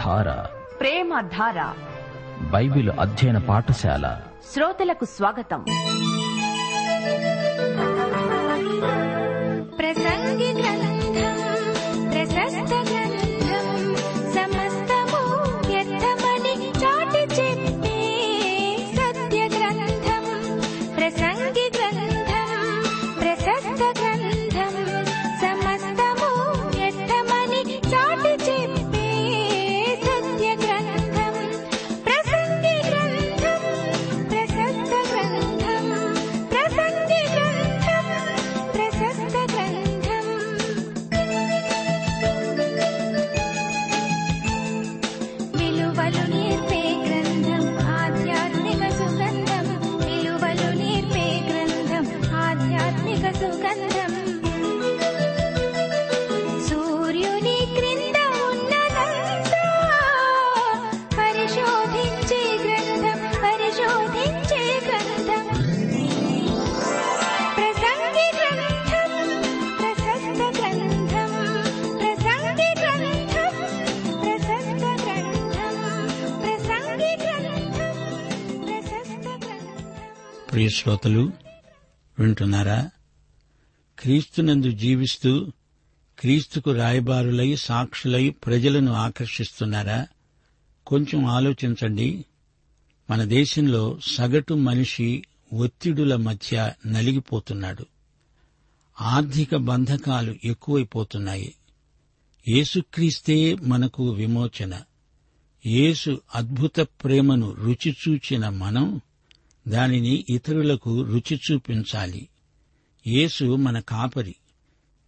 ప్రేమధార ప్రేమ ధార. బైబిల్ అధ్యయన పాఠశాల. శ్రోతలకు స్వాగతం. ప్రసంగి గ్రంథం ప్రశస్త గ్రంథం సమస్తము వ్యర్థమని చాటి చెప్పే సత్య గ్రంథం ప్రసంగి గ్రంథం ప్రశస్త గ్రంథం. ప్రియ శ్రోతలు వింటున్నారా? క్రీస్తునందు జీవిస్తూ క్రీస్తుకు రాయబారులై సాక్షులై ప్రజలను ఆకర్షిస్తున్నారా? కొంచెం ఆలోచించండి. మన దేశంలో సగటు మనిషి ఒత్తిడుల మధ్య నలిగిపోతున్నాడు. ఆర్థిక బంధకాలు ఎక్కువైపోతున్నాయి. యేసుక్రీస్తే మనకు విమోచన. యేసు అద్భుత ప్రేమను రుచిచూచిన మనం దానిని ఇతరులకు రుచి చూపించాలి. యేసు మన కాపరి.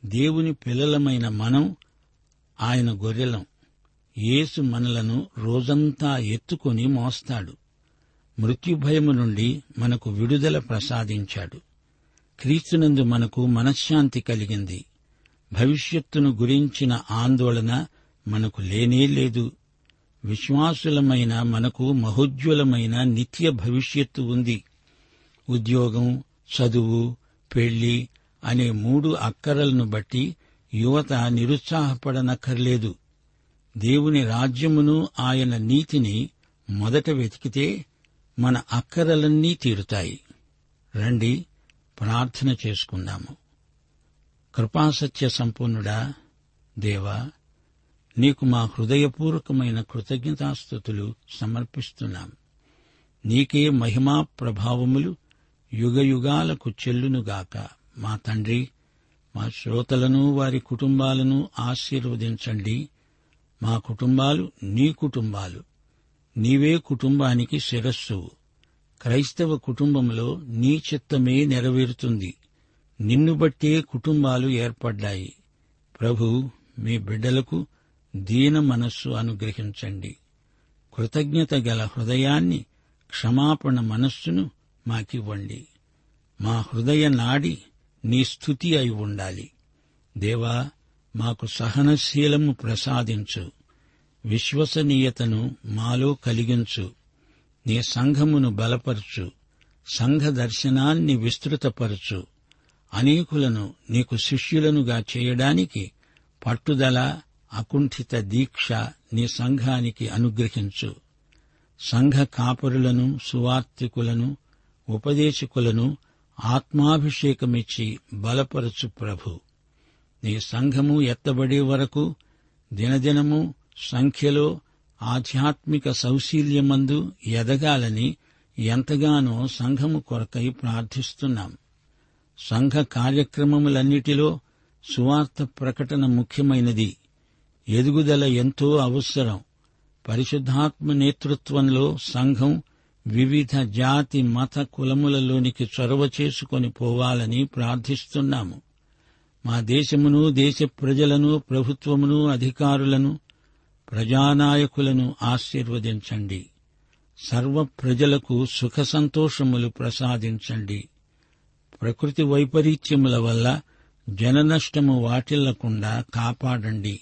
దేవుని పిల్లలమైన మనం ఆయన గొర్రెలం. యేసు మనలను రోజంతా ఎత్తుకొని మోస్తాడు. మృత్యుభయము నుండి మనకు విడుదల ప్రసాదించాడు. క్రీస్తునందు మనకు మనశ్శాంతి కలిగింది. భవిష్యత్తును గురించిన ఆందోళన మనకు లేనే లేదు. విశ్వాసులమైన మనకు మహోజ్వలమైన నిత్య భవిష్యత్తు ఉంది. ఉద్యోగం చదువు పెళ్ళి అనే మూడు అక్కరలను బట్టి యువత నిరుత్సాహపడనక్కర్లేదు. దేవుని రాజ్యమును ఆయన నీతిని మొదట వెతికితే మన అక్కరలన్నీ తీరుతాయి. రండి ప్రార్థన చేసుకుందాము. కృపాసత్య సంపూర్ణుడా దేవా నీకు మా హృదయపూర్వకమైన కృతజ్ఞతాస్థుతులు సమర్పిస్తున్నాం. నీకే మహిమా ప్రభావములు యుగయుగాలకు చెల్లునుగాక. మా తండ్రి మా శ్రోతలను వారి కుటుంబాలను ఆశీర్వదించండి. మా కుటుంబాలు నీ కుటుంబాలు. నీవే కుటుంబానికి శిరస్సు. క్రైస్తవ కుటుంబంలో నీ చిత్తమే నెరవేరుతుంది. నిన్ను బట్టే కుటుంబాలు ఏర్పడ్డాయి. ప్రభు మీ బిడ్డలకు దీన మనస్సు అనుగ్రహించండి. కృతజ్ఞత గల హృదయాన్ని క్షమాపణ మనస్సును మాకివ్వండి. మా హృదయ నాడి నీ స్థుతి అయి ఉండాలి. దేవా మాకు సహనశీలము ప్రసాదించు. విశ్వసనీయతను మాలో కలిగించు. నీ సంఘమును బలపరచు. సంఘ దర్శనాన్ని విస్తృతపరచు. అనేకులను నీకు శిష్యులనుగా చేయడానికి పట్టుదల అకుంఠిత దీక్ష నీ సంఘానికి అనుగ్రహించు. సంఘ కాపరులను సువార్తికులను ఉపదేశకులను ఆత్మాభిషేకమిచ్చి బలపరచు ప్రభు. నీ సంఘము ఎత్తబడే వరకు దినదినము సంఖ్యలో ఆధ్యాత్మిక సౌశీల్యమందు ఎదగాలని ఎంతగానో సంఘము కొరకై ప్రార్థిస్తున్నాం. సంఘ కార్యక్రమములన్నిటిలో సువార్త ప్రకటన ముఖ్యమైనది. ఎదుగుదల ఎంతో అవసరం. పరిశుద్ధాత్మ నేతృత్వంలో సంఘం వివిధ జాతి మత కులములలోనికి చొరవ చేసుకొని పోవాలని ప్రార్థిస్తున్నాము. మా దేశమును దేశ ప్రజలను ప్రభుత్వమును అధికారులను ప్రజానాయకులను ఆశీర్వదించండి. సర్వ ప్రజలకు సుఖ సంతోషములు ప్రసాదించండి. ప్రకృతి వైపరీత్యముల వల్ల జననష్టము వాటిల్లకుండా కాపాడండి.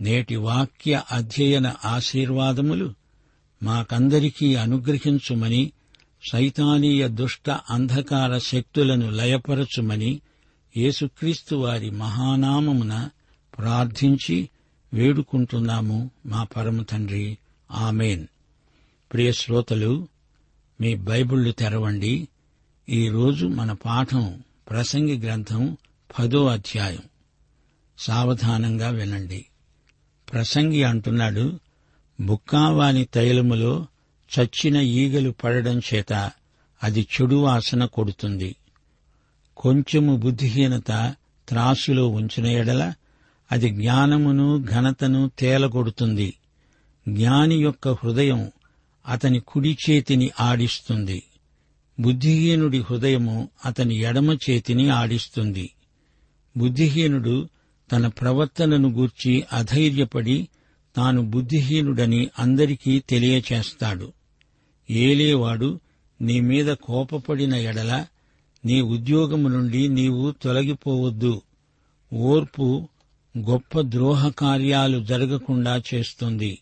నేటి వాక్య అధ్యయన ఆశీర్వాదములు మాకందరికీ అనుగ్రహించుమని సైతానీయ దుష్ట అంధకార శక్తులను లయపరచుమని యేసుక్రీస్తు వారి మహానామమున ప్రార్థించి వేడుకుంటున్నాము మా పరమ తండ్రి. ఆమెన్. ప్రియ శ్రోతలు మీ బైబిళ్ళు తెరవండి. ఈరోజు మన పాఠం ప్రసంగి గ్రంథం పదో అధ్యాయం. సావధానంగా వినండి. ప్రసంగి అంటున్నాడు బుక్కావాని తైలములో చచ్చిన ఈగలు పడడం చేత అది చెడు వాసన కొడుతుంది. కొంచెము బుద్ధిహీనత త్రాసులో ఉంచిన ఎడల అది జ్ఞానమును ఘనతను తేలగొడుతుంది. జ్ఞాని యొక్క హృదయం అతని కుడి చేతిని ఆడిస్తుంది. బుద్ధిహీనుడి హృదయము అతని ఎడమ చేతిని ఆడిస్తుంది. బుద్ధిహీనుడు తన ప్రవర్తనను గూర్చి అధైర్యపడి తాను బుద్ధిహీనుడని అందరికీ తెలియచేస్తాడు. ఏలేవాడు నీ మీద కోపపడిన ఎడల నీ ఉద్యోగము నుండి నీవు తొలగిపోవద్దు. ఓర్పు గొప్ప ద్రోహ కార్యాలు జరగకుండా చేస్తుంది.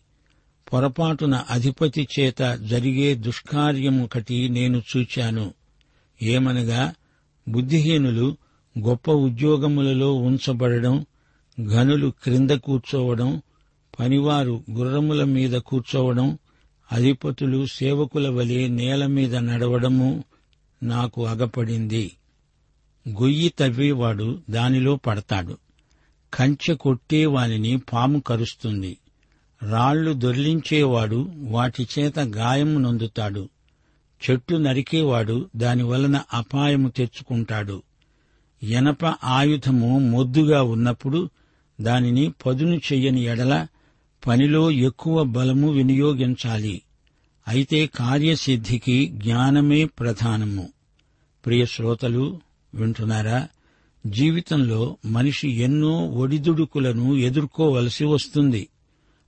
పొరపాటున అధిపతి చేత జరిగే దుష్కార్యమొకటి నేను చూచాను. ఏమనగా బుద్ధిహీనులు గొప్ప ఉద్యోగములలో ఉంచబడడం ఘనులు క్రింద కూర్చోవడం పనివారు గుర్రముల మీద కూర్చోవడం అధిపతులు సేవకుల వలె నేల మీద నడవడము నాకు అగపడింది. గొయ్యి తవ్వేవాడు దానిలో పడతాడు. కంచె కొట్టేవానిని పాము కరుస్తుంది. రాళ్ళు దొర్లించేవాడు వాటి చేత గాయము నొందుతాడు. చెట్టు నరికేవాడు దాని వలన అపాయము తెచ్చుకుంటాడు. ఎనప ఆయుధము మొద్దుగా ఉన్నప్పుడు దానిని పదును చెయ్యని ఎడల పనిలో ఎక్కువ బలము వినియోగించాలి. అయితే కార్యసిద్ధికి జ్ఞానమే ప్రధానము. ప్రియ శ్రోతలు వింటున్నారా? జీవితంలో మనిషి ఎన్నో ఒడిదుడుకులను ఎదుర్కోవలసి వస్తుంది.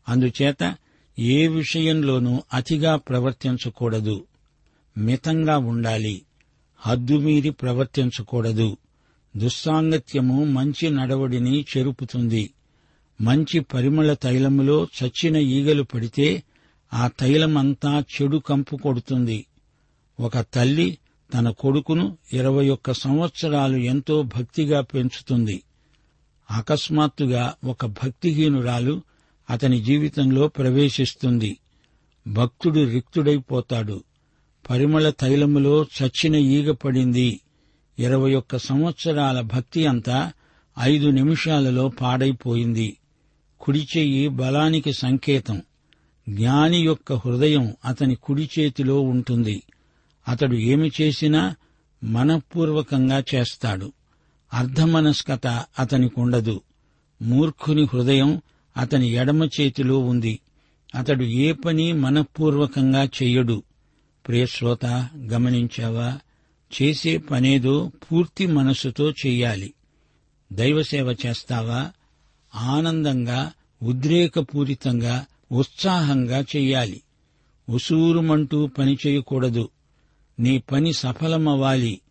అందుచేత ఏ విషయంలోనూ అతిగా ప్రవర్తించకూడదు. మితంగా ఉండాలి. హద్దుమీరి ప్రవర్తించకూడదు. దుస్సాంగత్యము మంచి నడవడిని చెరుపుతుంది. మంచి పరిమళ తైలములో చచ్చిన ఈగలు పడితే ఆ తైలమంతా చెడు కంపు కొడుతుంది. ఒక తల్లి తన కొడుకును ఇరవై ఒక్క సంవత్సరాలు ఎంతో భక్తిగా పెంచుతుంది. అకస్మాత్తుగా ఒక భక్తిహీనురాలు అతని జీవితంలో ప్రవేశిస్తుంది. భక్తుడు రిక్తుడైపోతాడు. పరిమళ తైలములో చచ్చిన ఈగ పడింది. ఇరవై ఒక్క సంవత్సరాల భక్తి అంతా ఐదు నిమిషాలలో పాడైపోయింది. కుడిచెయ్యి బలానికి సంకేతం. జ్ఞాని యొక్క హృదయం అతని కుడి చేతిలో ఉంటుంది. అతడు ఏమి చేసినా మనపూర్వకంగా చేస్తాడు. అర్ధమనస్కత అతనికుండదు. మూర్ఖుని హృదయం అతని ఎడమ చేతిలో ఉంది. అతడు ఏ పని మనపూర్వకంగా చెయ్యడు. ప్రియశ్రోత గమనించావా? చేసే పనేదో పూర్తి మనస్సుతో చెయ్యాలి. దైవసేవ చేస్తావా? ఆనందంగా ఉద్రేకపూరితంగా ఉత్సాహంగా చెయ్యాలి. ఉసూరుమంటూ పని చేయకూడదు. నీ పని సఫలమవ్వాలి.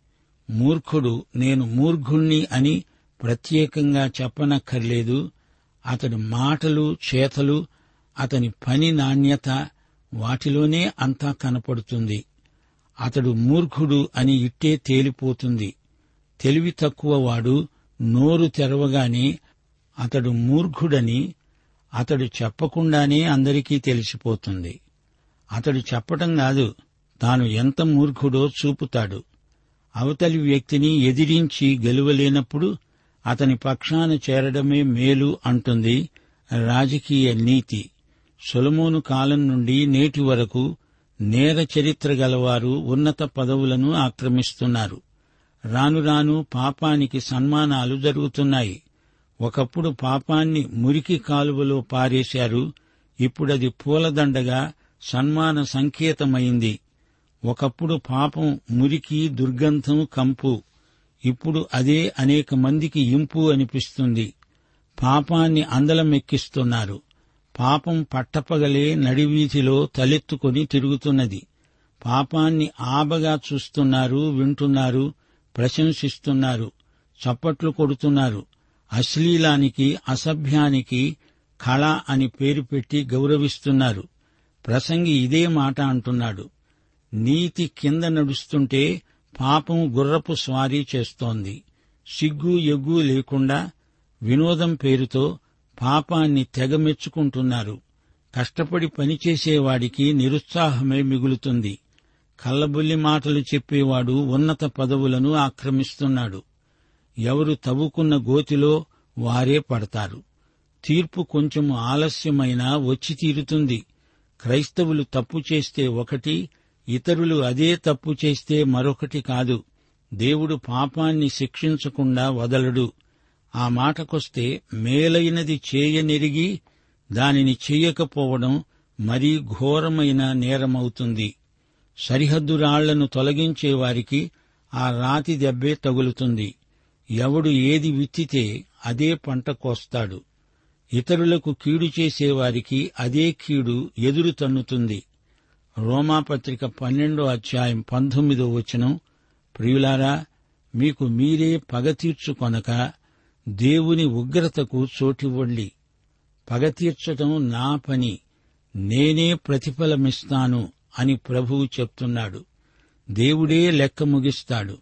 మూర్ఖుడు నేను మూర్ఘుణ్ణి అని ప్రత్యేకంగా చెప్పనక్కర్లేదు. అతడి మాటలు చేతలు అతని పని నాణ్యత వాటిలోనే అంతా కనపడుతుంది. అతడు మూర్ఖుడు అని ఇట్టే తేలిపోతుంది. తెలివి తక్కువ వాడు నోరు తెరవగానే అతడు మూర్ఖుడని అతడు చెప్పకుండానే అందరికీ తెలిసిపోతుంది. అతడు చెప్పటం కాదు తాను ఎంత మూర్ఖుడో చూపుతాడు. అవతలి వ్యక్తిని ఎదిరించి గెలువలేనప్పుడు అతని పక్షాన చేరడమే మేలు అంటుంది రాజకీయ నీతి. సొలమోను కాలం నుండి నేటి వరకు నేర చరిత్ర గలవారు ఉన్నత పదవులను ఆక్రమిస్తున్నారు. రాను రాను పాపానికి సన్మానాలు జరుగుతున్నాయి. ఒకప్పుడు పాపాన్ని మురికి కాలువలో పారేశారు. ఇప్పుడది పూలదండగా సన్మాన సంకేతమైంది. ఒకప్పుడు పాపం మురికి దుర్గంధం కంపు. ఇప్పుడు అదే అనేక మందికి ఇంపు అనిపిస్తుంది. పాపాన్ని అందలమెక్కిస్తున్నారు. పాపం పట్టపగలే నడివీధిలో తలెత్తుకొని తిరుగుతున్నది. పాపాన్ని ఆబగా చూస్తున్నారు వింటున్నారు ప్రశంసిస్తున్నారు చప్పట్లు కొడుతున్నారు. అశ్లీలానికి అసభ్యానికి కళ అని పేరు పెట్టి గౌరవిస్తున్నారు. ప్రసంగి ఇదే మాట అంటున్నాడు. నీతి కింద నడుస్తుంటే పాపం గుర్రపు స్వారీ చేస్తోంది. సిగ్గు ఎగ్గు లేకుండా వినోదం పేరుతో పాపాన్ని తెగ మెచ్చుకుంటున్నారు కష్టపడి పనిచేసేవాడికి నిరుత్సాహమే మిగులుతుంది. కల్లబుల్లి మాటలు చెప్పేవాడు ఉన్నత పదవులను ఆక్రమిస్తున్నాడు. ఎవరు తవ్వుకున్న గోతిలో వారే పడతారు. తీర్పు కొంచెం ఆలస్యమైనా వచ్చి తీరుతుంది. క్రైస్తవులు తప్పు చేస్తే ఒకటి ఇతరులు అదే తప్పు చేస్తే మరొకటి కాదు. దేవుడు పాపాన్ని శిక్షించకుండా వదలడు. ఆ మాటకొస్తే మేలైనది చేయనిరిగి దానిని చెయ్యకపోవడం మరీ ఘోరమైన నేరమవుతుంది. సరిహద్దు రాళ్ళను తొలగించేవారికి ఆ రాతి దెబ్బే తగులుతుంది. ఎవడు ఏది విత్తితే అదే పంట కోస్తాడు. ఇతరులకు కీడు చేసేవారికి అదే కీడు ఎదురు తన్నుతుంది. రోమాపత్రిక పన్నెండో అధ్యాయం పంతొమ్మిదో వచనం. ప్రియులారా మీకు మీరే పగ తీర్చుకొనక దేవుని ఉగ్రతకు చోటివ్వండి. పగ తీర్చటం నా పని నేనే ప్రతిఫలమిస్తాను అని ప్రభువు చెప్తున్నాడు. దేవుడే లెక్క ముగిస్తాడు.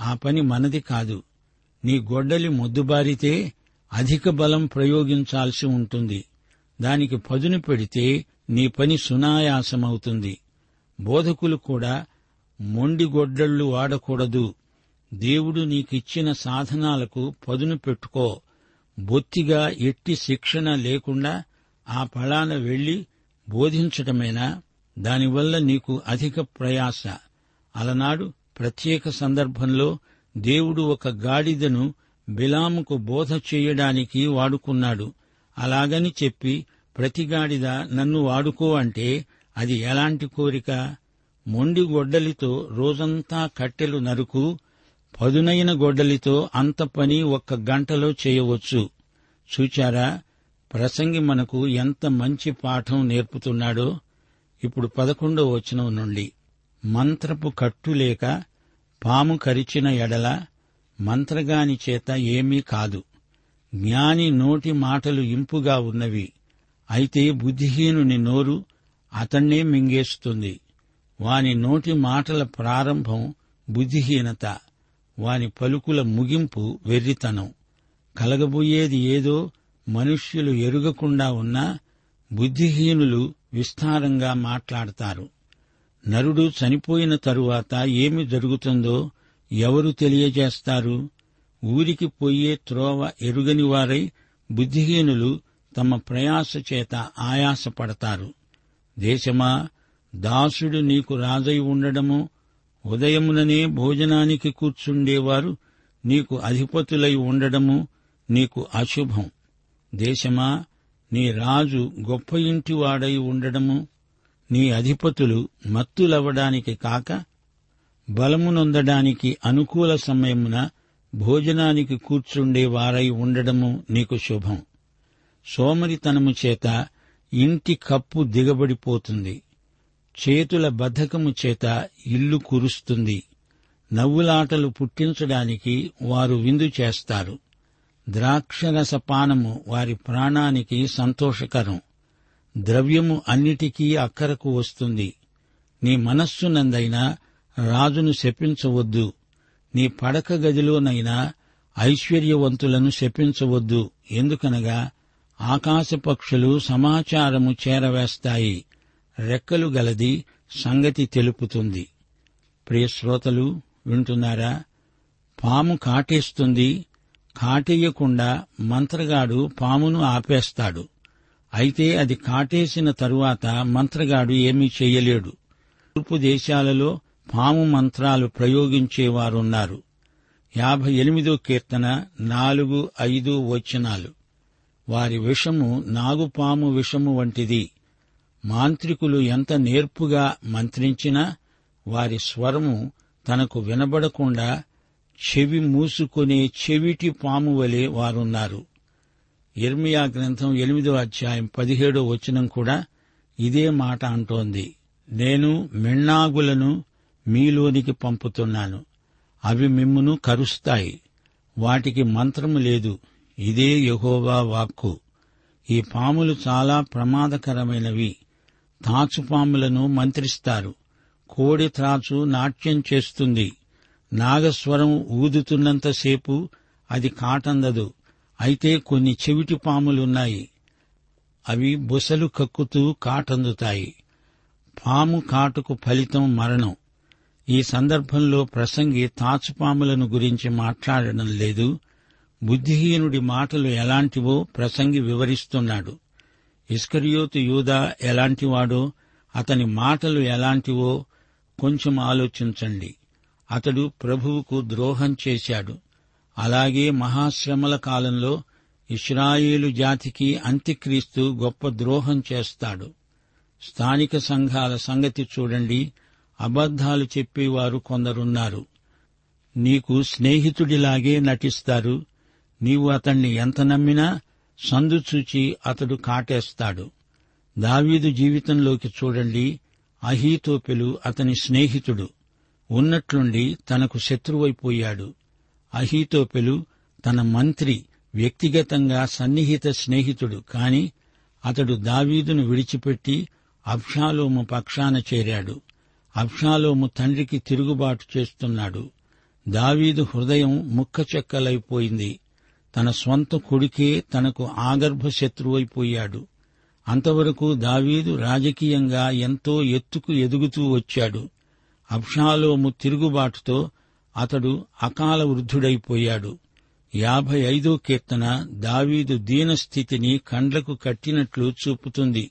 ఆ పని మనది కాదు. నీ గొడ్డలి మొద్దుబారితే అధిక బలం ప్రయోగించాల్సి ఉంటుంది. దానికి పదును పెడితే నీ పని సునాయాసమవుతుంది. బోధకులు కూడా మొండి గొడ్డళ్ళు వాడకూడదు. దేవుడు నీకిచ్చిన సాధనాలకు పదును పెట్టుకో. బొత్తిగా ఎట్టి శిక్షణ లేకుండా ఆ ఫలాన వెళ్ళి బోధించటమేనా? దానివల్ల నీకు అధిక ప్రయాస. అలనాడు ప్రత్యేక సందర్భంలో దేవుడు ఒక గాడిదను బిలాముకు బోధ చేయడానికి వాడుకున్నాడు. అలాగని చెప్పి ప్రతి గాడిద నన్ను వాడుకో అంటే అది ఎలాంటి కోరిక? మొండి గొడ్డలితో రోజంతా కట్టెలు నరుకు పదునైన గొడ్డలితో అంత పని ఒక్క గంటలో చేయవచ్చు. చూచారా? ప్రసంగి మనకు ఎంత మంచి పాఠం నేర్పుతున్నాడో. ఇప్పుడు పదకొండో వచనం నుండి. మంత్రపు కట్టు లేక పాము కరిచిన ఎడల మంత్రగాని చేత ఏమీ కాదు. జ్ఞాని నోటి మాటలు ఇంపుగా ఉన్నవి. అయితే బుద్ధిహీనుని నోరు అతన్నే మింగేస్తుంది. వాని నోటి మాటల ప్రారంభం బుద్ధిహీనత. వాని పలుకుల ముగింపు వెర్రితనం. కలగబోయేది ఏదో మనుష్యులు ఎరుగకుండా ఉన్నా బుద్ధిహీనులు విస్తారంగా మాట్లాడతారు. నరుడు చనిపోయిన తరువాత ఏమి జరుగుతుందో ఎవరు తెలియజేస్తారు? ఊరికి పోయే త్రోవ ఎరుగని వారై బుద్ధిహీనులు తమ ప్రయాస చేత ఆయాసపడతారు. దేశమా దాసుడు నీకు రాజై ఉండడము ఉదయముననే భోజనానికి కూర్చుండేవారు నీకు అధిపతులై ఉండడము నీకు అశుభం. దేశమా నీ రాజు గొప్ప ఇంటివాడై ఉండడము నీ అధిపతులు మత్తులవ్వడానికి కాక బలమునొందడానికి అనుకూల సమయమున భోజనానికి కూర్చుండే వారై ఉండడము నీకు శుభం. సోమరితనము చేత ఇంటి కప్పు దిగబడిపోతుంది. చేతుల బద్ధకము చేత ఇల్లు కురుస్తుంది. నవ్వులాటలు పుట్టించడానికి వారు విందు చేస్తారు. ద్రాక్షరస పానము వారి ప్రాణానికి సంతోషకరం. ద్రవ్యము అన్నిటికీ అక్కరకు వస్తుంది. నీ మనస్సునందైనా రాజును శపించవద్దు. నీ పడక గదిలోనైనా ఐశ్వర్యవంతులను శపించవద్దు. ఎందుకనగా ఆకాశపక్షులు సమాచారము చేరవేస్తాయి. రెక్కలు గలది సంగతి తెలుపుతుంది. ప్రియ శ్రోతలు వింటున్నారా? పాము కాటేస్తుంది కాటేయకుండా మంత్రగాడు పామును ఆపేస్తాడు. అయితే అది కాటేసిన తరువాత మంత్రగాడు ఏమీ చేయలేడు. తూర్పు దేశాలలో పాము మంత్రాలు ప్రయోగించేవారున్నారు. యాభై ఎనిమిదో కీర్తన నాలుగు ఐదు వచనాలు. వారి విషము నాగుపాము విషము వంటిది. మాంత్రికులు ఎంత నేర్పుగా మంత్రించినా వారి స్వరము తనకు వినబడకుండా చెవి మూసుకునే చెవిటి పాము వలె వారున్నారు. ఇర్మియా గ్రంథం ఎనిమిదో అధ్యాయం పదిహేడో వచనం కూడా ఇదే మాట అంటోంది. నేను మిన్నాగులను మీలోనికి పంపుతున్నాను. అవి మిమ్మును కరుస్తాయి. వాటికి మంత్రము లేదు. ఇదే యహోవా వాక్కు. ఈ పాములు చాలా ప్రమాదకరమైనవి. త్రాచుపాములను మంత్రిస్తారు. కోడి త్రాచు నాట్యం చేస్తుంది. నాగస్వరం ఊదుతున్నంతసేపు అది కాటందదు. అయితే కొన్ని చెవిటి పాములున్నాయి. అవి బుసలు కక్కుతూ కాటందుతాయి. పాము కాటుకు ఫలితం మరణం. ఈ సందర్భంలో ప్రసంగి తాచుపాములను గురించి మాట్లాడడం లేదు. బుద్ధిహీనుడి మాటలు ఎలాంటివో ప్రసంగి వివరిస్తున్నాడు. ఇస్కరియోతు యూదా ఎలాంటివాడో అతని మాటలు ఎలాంటివో కొంచెం ఆలోచించండి. అతడు ప్రభువుకు ద్రోహం చేశాడు. అలాగే మహాశ్రమల కాలంలో ఇస్రాయేలు జాతికి అంత్యక్రీస్తు గొప్ప ద్రోహం చేస్తాడు. స్థానిక సంఘాల సంగతి చూడండి. అబద్ధాలు చెప్పేవారు కొందరున్నారు. నీకు స్నేహితుడిలాగే నటిస్తారు. నీవు అతణ్ణి ఎంత నమ్మినా సందు చూచి అతడు కాటేస్తాడు. దావీదు జీవితంలోకి చూడండి. అహీతోపెలు అతని స్నేహితుడు. ఉన్నట్లుండి తనకు శత్రువైపోయాడు. అహీతోపెలు తన మంత్రి వ్యక్తిగతంగా సన్నిహిత స్నేహితుడు కాని అతడు దావీదును విడిచిపెట్టి అబ్షాలోము పక్షాన చేరాడు. అబ్షాలోము తండ్రికి తిరుగుబాటు చేస్తున్నాడు. దావీదు హృదయం ముక్కచెక్కలైపోయింది. తన స్వంత కొడుకే తనకు ఆగర్భ శత్రువైపోయాడు అంతవరకు దావీదు రాజకీయంగా ఎంతో ఎత్తుకు ఎదుగుతూ వచ్చాడు. అబ్షాలోము తిరుగుబాటుతో అతడు అకాల వృద్ధుడైపోయాడు. యాభై ఐదో కీర్తన దావీదు దీనస్థితిని కండ్లకు కట్టినట్లు చూపుతుంది.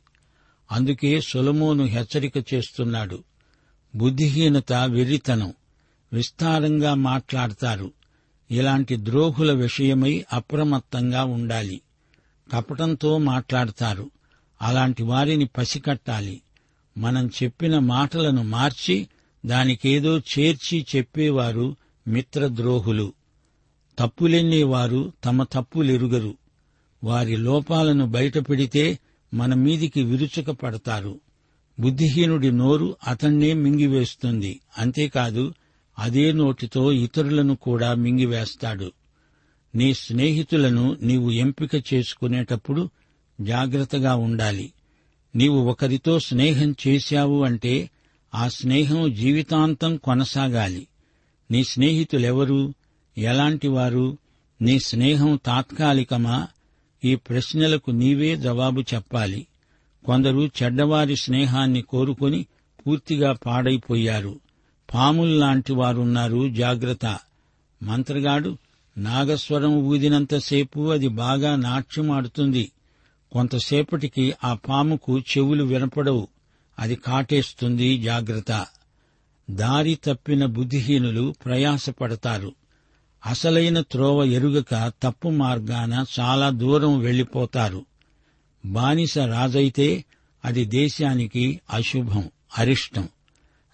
అందుకే సొలమోను హెచ్చరిక చేస్తున్నాడు. బుద్ధిహీనత వెర్రితనం. విస్తారంగా మాట్లాడతారు. ఇలాంటి ద్రోహుల విషయమై అప్రమత్తంగా ఉండాలి. కపటంతో మాట్లాడతారు. అలాంటి వారిని పసికట్టాలి. మనం చెప్పిన మాటలను మార్చి దానికేదో చేర్చి చెప్పేవారు మిత్రద్రోహులు. తప్పులెన్నేవారు తమ తప్పులెరుగరు. వారి లోపాలను బయటపెడితే మన మీదికి విరుచుక పడతారు బుద్ధిహీనుడి నోరు అతన్నే మింగివేస్తుంది. అంతేకాదు అదే నోటితో ఇతరులను కూడా మింగివేస్తాడు. నీ స్నేహితులను నీవు ఎంపిక చేసుకునేటప్పుడు జాగ్రత్తగా ఉండాలి. నీవు ఒకరితో స్నేహం చేశావు అంటే ఆ స్నేహం జీవితాంతం కొనసాగాలి. నీ స్నేహితులెవరు? ఎలాంటివారు నీ స్నేహం తాత్కాలికమా? ఈ ప్రశ్నలకు నీవే జవాబు చెప్పాలి. కొందరు చెడ్డవారి స్నేహాన్ని కోరుకొని పూర్తిగా పాడైపోయారు. పాముల్లాంటి వారున్నారు జాగ్రత్త. మంత్రగాడు నాగస్వరం ఊదినంతసేపు అది బాగా నాట్యమాడుతుంది. కొంతసేపటికి ఆ పాముకు చెవులు వినపడవు. అది కాటేస్తుంది జాగ్రత్త. దారి తప్పిన బుద్ధిహీనులు ప్రయాసపడతారు. అసలైన త్రోవ ఎరుగక తప్పు మార్గాన చాలా దూరం వెళ్ళిపోతారు బానిస రాజైతే అది దేశానికి అశుభం అరిష్టం.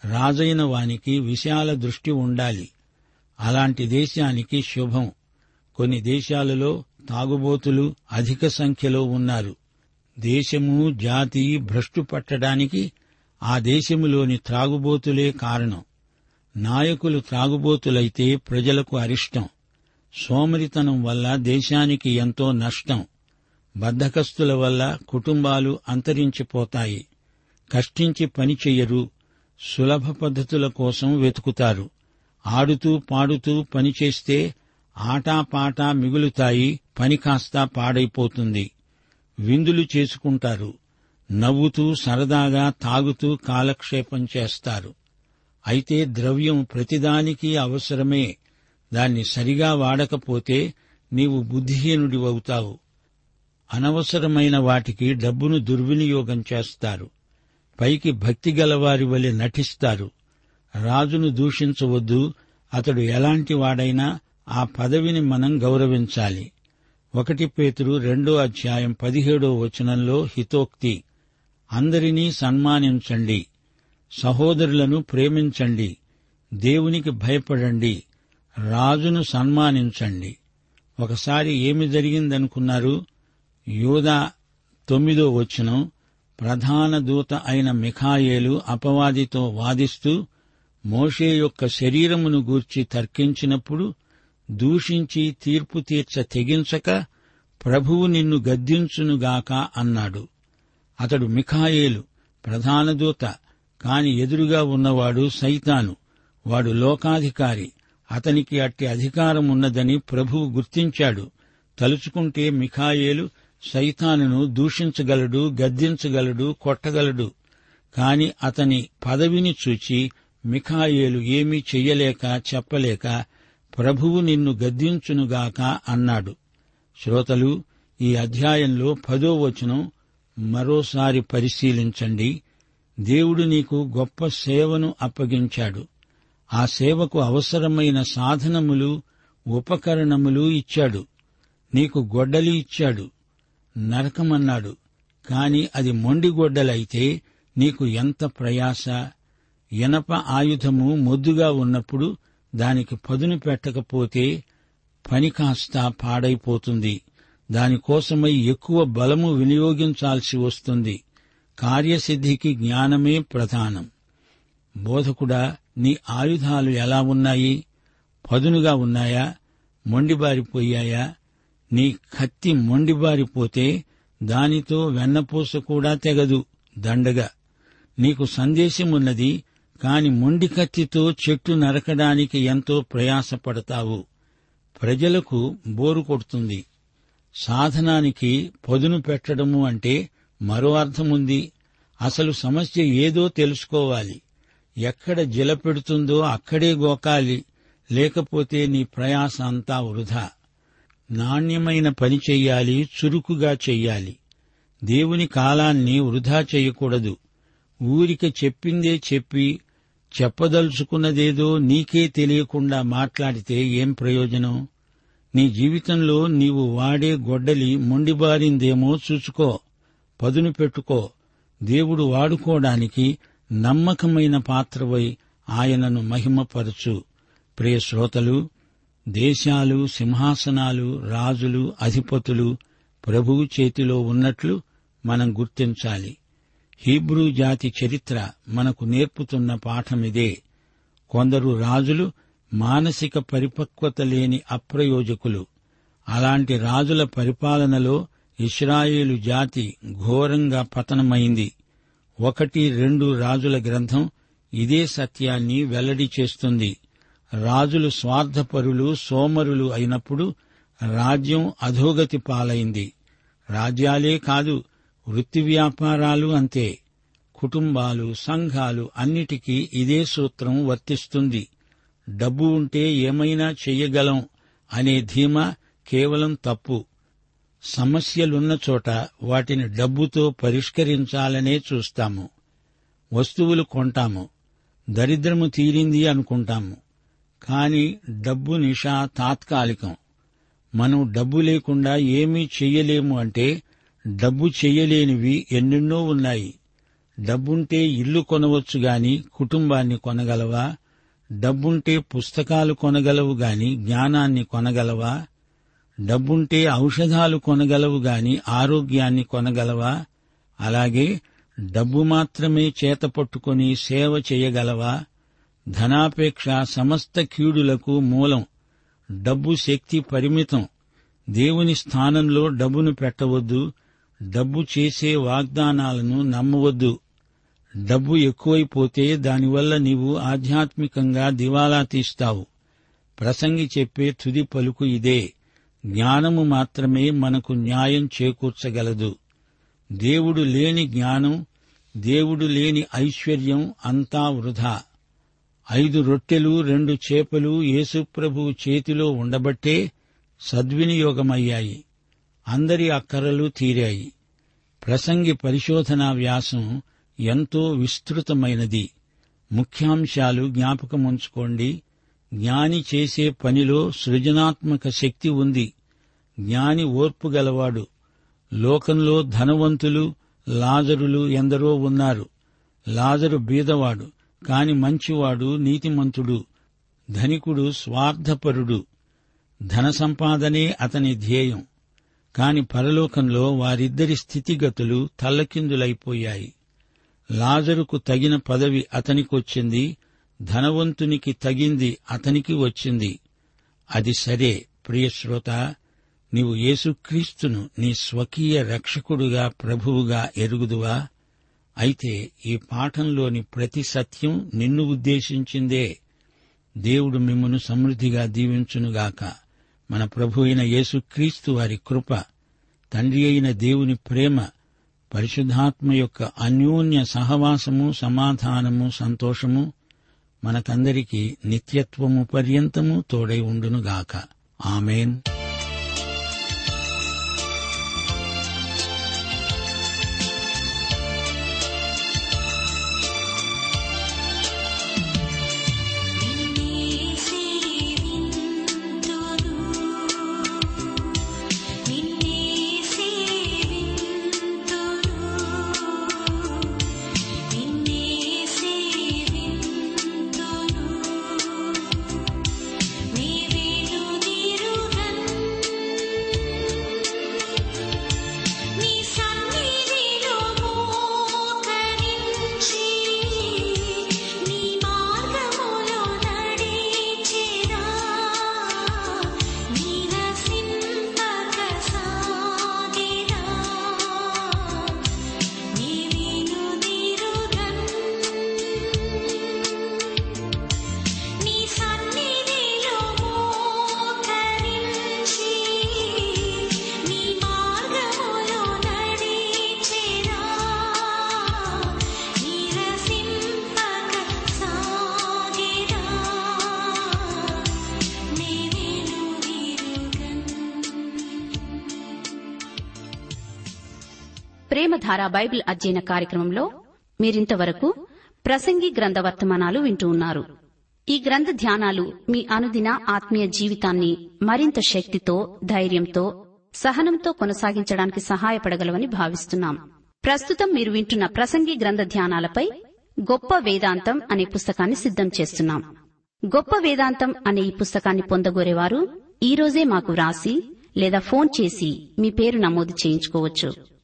రాజైన వానికి విశాల దృష్టి ఉండాలి. అలాంటి దేశానికి శుభం. కొన్ని దేశాలలో తాగుబోతులు అధిక సంఖ్యలో ఉన్నారు. దేశము జాతి భ్రష్టు పట్టడానికి ఆ దేశములోని త్రాగుబోతులే కారణం. నాయకులు త్రాగుబోతులైతే ప్రజలకు అరిష్టం. సోమరితనం వల్ల దేశానికి ఎంతో నష్టం. బద్ధకస్తుల వల్ల కుటుంబాలు అంతరించిపోతాయి. కష్టించి పనిచెయ్యరు సులభ పద్ధతుల కోసం వెతుకుతారు. ఆడుతూ పాడుతూ పనిచేస్తే ఆటాపాటా మిగులుతాయి పని కాస్తా పాడైపోతుంది. విందులు చేసుకుంటారు. నవ్వుతూ సరదాగా తాగుతూ కాలక్షేపం చేస్తారు. అయితే ద్రవ్యం ప్రతిదానికి అవసరమే. దాన్ని సరిగా వాడకపోతే నీవు బుద్ధిహీనుడివవుతావు. అనవసరమైన వాటికి డబ్బును దుర్వినియోగం చేస్తారు. పైకి భక్తి గలవారి వలె నటిస్తారు. రాజును దూషించవద్దు. అతడు ఎలాంటి వాడైనా ఆ పదవిని మనం గౌరవించాలి. ఒకటి పేతురు రెండో అధ్యాయం పదిహేడో వచనంలో హితోక్తి. అందరినీ సన్మానించండి. సహోదరులను ప్రేమించండి. దేవునికి భయపడండి. రాజును సన్మానించండి. ఒకసారి ఏమి జరిగిందనుకున్నారు? యోధా తొమ్మిదో వచనం. ప్రధాన దూత అయిన మిఖాయేలు అపవాదితో వాదిస్తూ మోషే యొక్క శరీరమును గూర్చి తర్కించినప్పుడు దూషించి తీర్పు తీర్చ తెగించక ప్రభువు నిన్ను గద్దించునుగాక అన్నాడు. అతడు మిఖాయేలు ప్రధాన దూత కాని ఎదురుగా ఉన్నవాడు సైతాను. వాడు లోకాధికారి అతనికి అట్టి అధికారం ఉన్నదని ప్రభువు గుర్తించాడు. తలుచుకుంటే మిఖాయేలు సైతానును దూషించగలడు గద్దించగలడు కొట్టగలడు. కాని అతని పదవిని చూచి మిఖాయేలు ఏమీ చెయ్యలేక చెప్పలేక ప్రభువు నిన్ను గద్దించునుగాక అన్నాడు. శ్రోతలు ఈ అధ్యాయంలో పదో వచనం మరోసారి పరిశీలించండి. దేవుడు నీకు గొప్ప సేవను అప్పగించాడు. ఆ సేవకు అవసరమైన సాధనములు ఉపకరణములు ఇచ్చాడు. నీకు గొడ్డలి ఇచ్చాడు. నరకమన్నాడు. కాని అది మొండిగొడ్డలైతే నీకు ఎంత ప్రయాస? ఇనప ఆయుధము మొద్దుగా ఉన్నప్పుడు దానికి పదును పెట్టకపోతే పని కాస్త పాడైపోతుంది. దానికోసమై ఎక్కువ బలము వినియోగించాల్సి వస్తుంది. కార్యసిద్ధికి జ్ఞానమే ప్రధానం. బోధకుడా నీ ఆయుధాలు ఎలా ఉన్నాయి? పదునుగా ఉన్నాయా? మొండిబారిపోయాయా? నీ కత్తి మొండిబారిపోతే దానితో వెన్నపూస కూడా తెగదు దండగా. నీకు సందేశమున్నది కాని మొండి కత్తితో చెట్టు నరకడానికి ఎంతో ప్రయాసపడతావు. ప్రజలకు బోరు కొడుతుంది. సాధనానికి పదును పెట్టడము అంటే మరో అర్థముంది. అసలు సమస్య ఏదో తెలుసుకోవాలి. ఎక్కడ జల పెడుతుందో అక్కడే గోకాలి. లేకపోతే నీ ప్రయాస అంతా వృధా. నాణ్యమైన పని చెయ్యాలి చురుకుగా చెయ్యాలి. దేవుని కాలాన్ని వృధా చేయకూడదు. ఊరిక చెప్పిందే చెప్పి చెప్పదలుచుకున్నదేదో నీకే తెలియకుండా మాట్లాడితే ఏం ప్రయోజనం? నీ జీవితంలో నీవు వాడే గొడ్డలి మొండిబారిందేమో చూసుకో పదును పెట్టుకో. దేవుడు వాడుకోవడానికి నమ్మకమైన పాత్రవై ఆయనను మహిమపరచు. ప్రియ శ్రోతలు దేశాలు సింహాసనాలు రాజులు అధిపతులు ప్రభువు చేతిలో ఉన్నట్లు మనం గుర్తించాలి. హీబ్రూ జాతి చరిత్ర మనకు నేర్పుతున్న పాఠమిదే కొందరు రాజులు మానసిక పరిపక్వత లేని అప్రయోజకులు. అలాంటి రాజుల పరిపాలనలో ఇస్రాయేలు జాతి ఘోరంగా పతనమైంది. ఒకటి రెండు రాజుల గ్రంథం ఇదే సత్యాన్ని వెల్లడి చేస్తుంది. రాజులు స్వార్థపరులు సోమరులు అయినప్పుడు రాజ్యం అధోగతి పాలైంది. రాజ్యాలే కాదు వృత్తి వ్యాపారాలు అంతే. కుటుంబాలు సంఘాలు అన్నిటికీ ఇదే సూత్రం వర్తిస్తుంది. డబ్బు ఉంటే ఏమైనా చెయ్యగలం అనే ధీమా కేవలం తప్పు. సమస్యలున్న చోట వాటిని డబ్బుతో పరిష్కరించాలనే చూస్తాము. వస్తువులు కొంటాము. దరిద్రము తీరింది అనుకుంటాము. కాని డబ్బు నిషా తాత్కాలికం. మనం డబ్బు లేకుండా ఏమీ చెయ్యలేము అంటే డబ్బు చెయ్యలేనివి ఎన్నెన్నో ఉన్నాయి. డబ్బుంటే ఇల్లు కొనవచ్చు గాని కుటుంబాన్ని కొనగలవా? డబ్బుంటే పుస్తకాలు కొనగలవు గాని జ్ఞానాన్ని కొనగలవా? డబ్బుంటే ఔషధాలు కొనగలవు గాని ఆరోగ్యాన్ని కొనగలవా? అలాగే డబ్బు మాత్రమే చేతపట్టుకుని సేవ చేయగలవా? ధనాపేక్ష సమస్త కీడులకు మూలం డబ్బు శక్తి పరిమితం. దేవుని స్థానంలో డబ్బును పెట్టవద్దు డబ్బు చేసే వాగ్దానాలను నమ్మవద్దు. డబ్బు ఎక్కువైపోతే దానివల్ల నీవు ఆధ్యాత్మికంగా దివాలా తీస్తావు. ప్రసంగి చెప్పే తుది పలుకు ఇదే జ్ఞానము మాత్రమే మనకు న్యాయం చేకూర్చగలదు. దేవుడు లేని జ్ఞానం దేవుడు లేని ఐశ్వర్యం అంతా వృధా. ఐదు రొట్టెలు రెండు చేపలు యేసుప్రభు చేతిలో ఉండబట్టే సద్వినియోగమయ్యాయి. అందరి అక్కరలు తీరాయి. ప్రసంగి పరిశోధనా వ్యాసం ఎంతో విస్తృతమైనది. ముఖ్యాంశాలు జ్ఞాపకముంచుకోండి. జ్ఞాని చేసే పనిలో సృజనాత్మక శక్తి ఉంది. జ్ఞాని ఓర్పు గలవాడు. లోకంలో ధనవంతులు లాజరులు ఎందరో ఉన్నారు. లాజరు బీదవాడు. కాని మంచివాడు నీతిమంతుడు ధనికుడు స్వార్థపరుడు. ధన సంపాదనే అతని ధ్యేయం. కాని పరలోకంలో వారిద్దరి స్థితిగతులు తల్లకిందులైపోయాయి. లాజరుకు తగిన పదవి అతనికొచ్చింది ధనవంతునికి తగింది అతనికి వచ్చింది. అది సరే ప్రియశ్రోత నీవు యేసుక్రీస్తును నీ స్వకీయ రక్షకుడుగా ప్రభువుగా ఎరుగుదువా? అయితే ఈ పాఠంలోని ప్రతి సత్యం నిన్ను ఉద్దేశించిందే. దేవుడు మిమ్మను సమృద్ధిగా దీవించునుగాక. మన ప్రభు అయిన యేసుక్రీస్తు వారి కృప తండ్రి అయిన దేవుని ప్రేమ పరిశుద్ధాత్మ యొక్క అన్యోన్య సహవాసము సమాధానము సంతోషము మనకందరికీ నిత్యత్వము పర్యంతము తోడై ఉండునుగాక. ఆమెన్. జీవనధార బైబిల్ అధ్యయన కార్యక్రమంలో మీరింతవరకు ప్రసంగి గ్రంథ వర్తమానాలు వింటూ ఉన్నారు. ఈ గ్రంథ ధ్యానాలు మీ అనుదిన ఆత్మీయ జీవితాన్ని మరింత శక్తితో ధైర్యంతో సహనంతో కొనసాగించడానికి సహాయపడగలవని భావిస్తున్నాం. ప్రస్తుతం మీరు వింటున్న ప్రసంగి గ్రంథ ధ్యానాలపై గొప్ప వేదాంతం అనే పుస్తకాన్ని సిద్ధం చేస్తున్నాం. గొప్ప వేదాంతం అనే ఈ పుస్తకాన్ని పొందగోరేవారు ఈ రోజే మాకు వ్రాసి లేదా ఫోన్ చేసి మీ పేరు నమోదు చేయించుకోవచ్చు.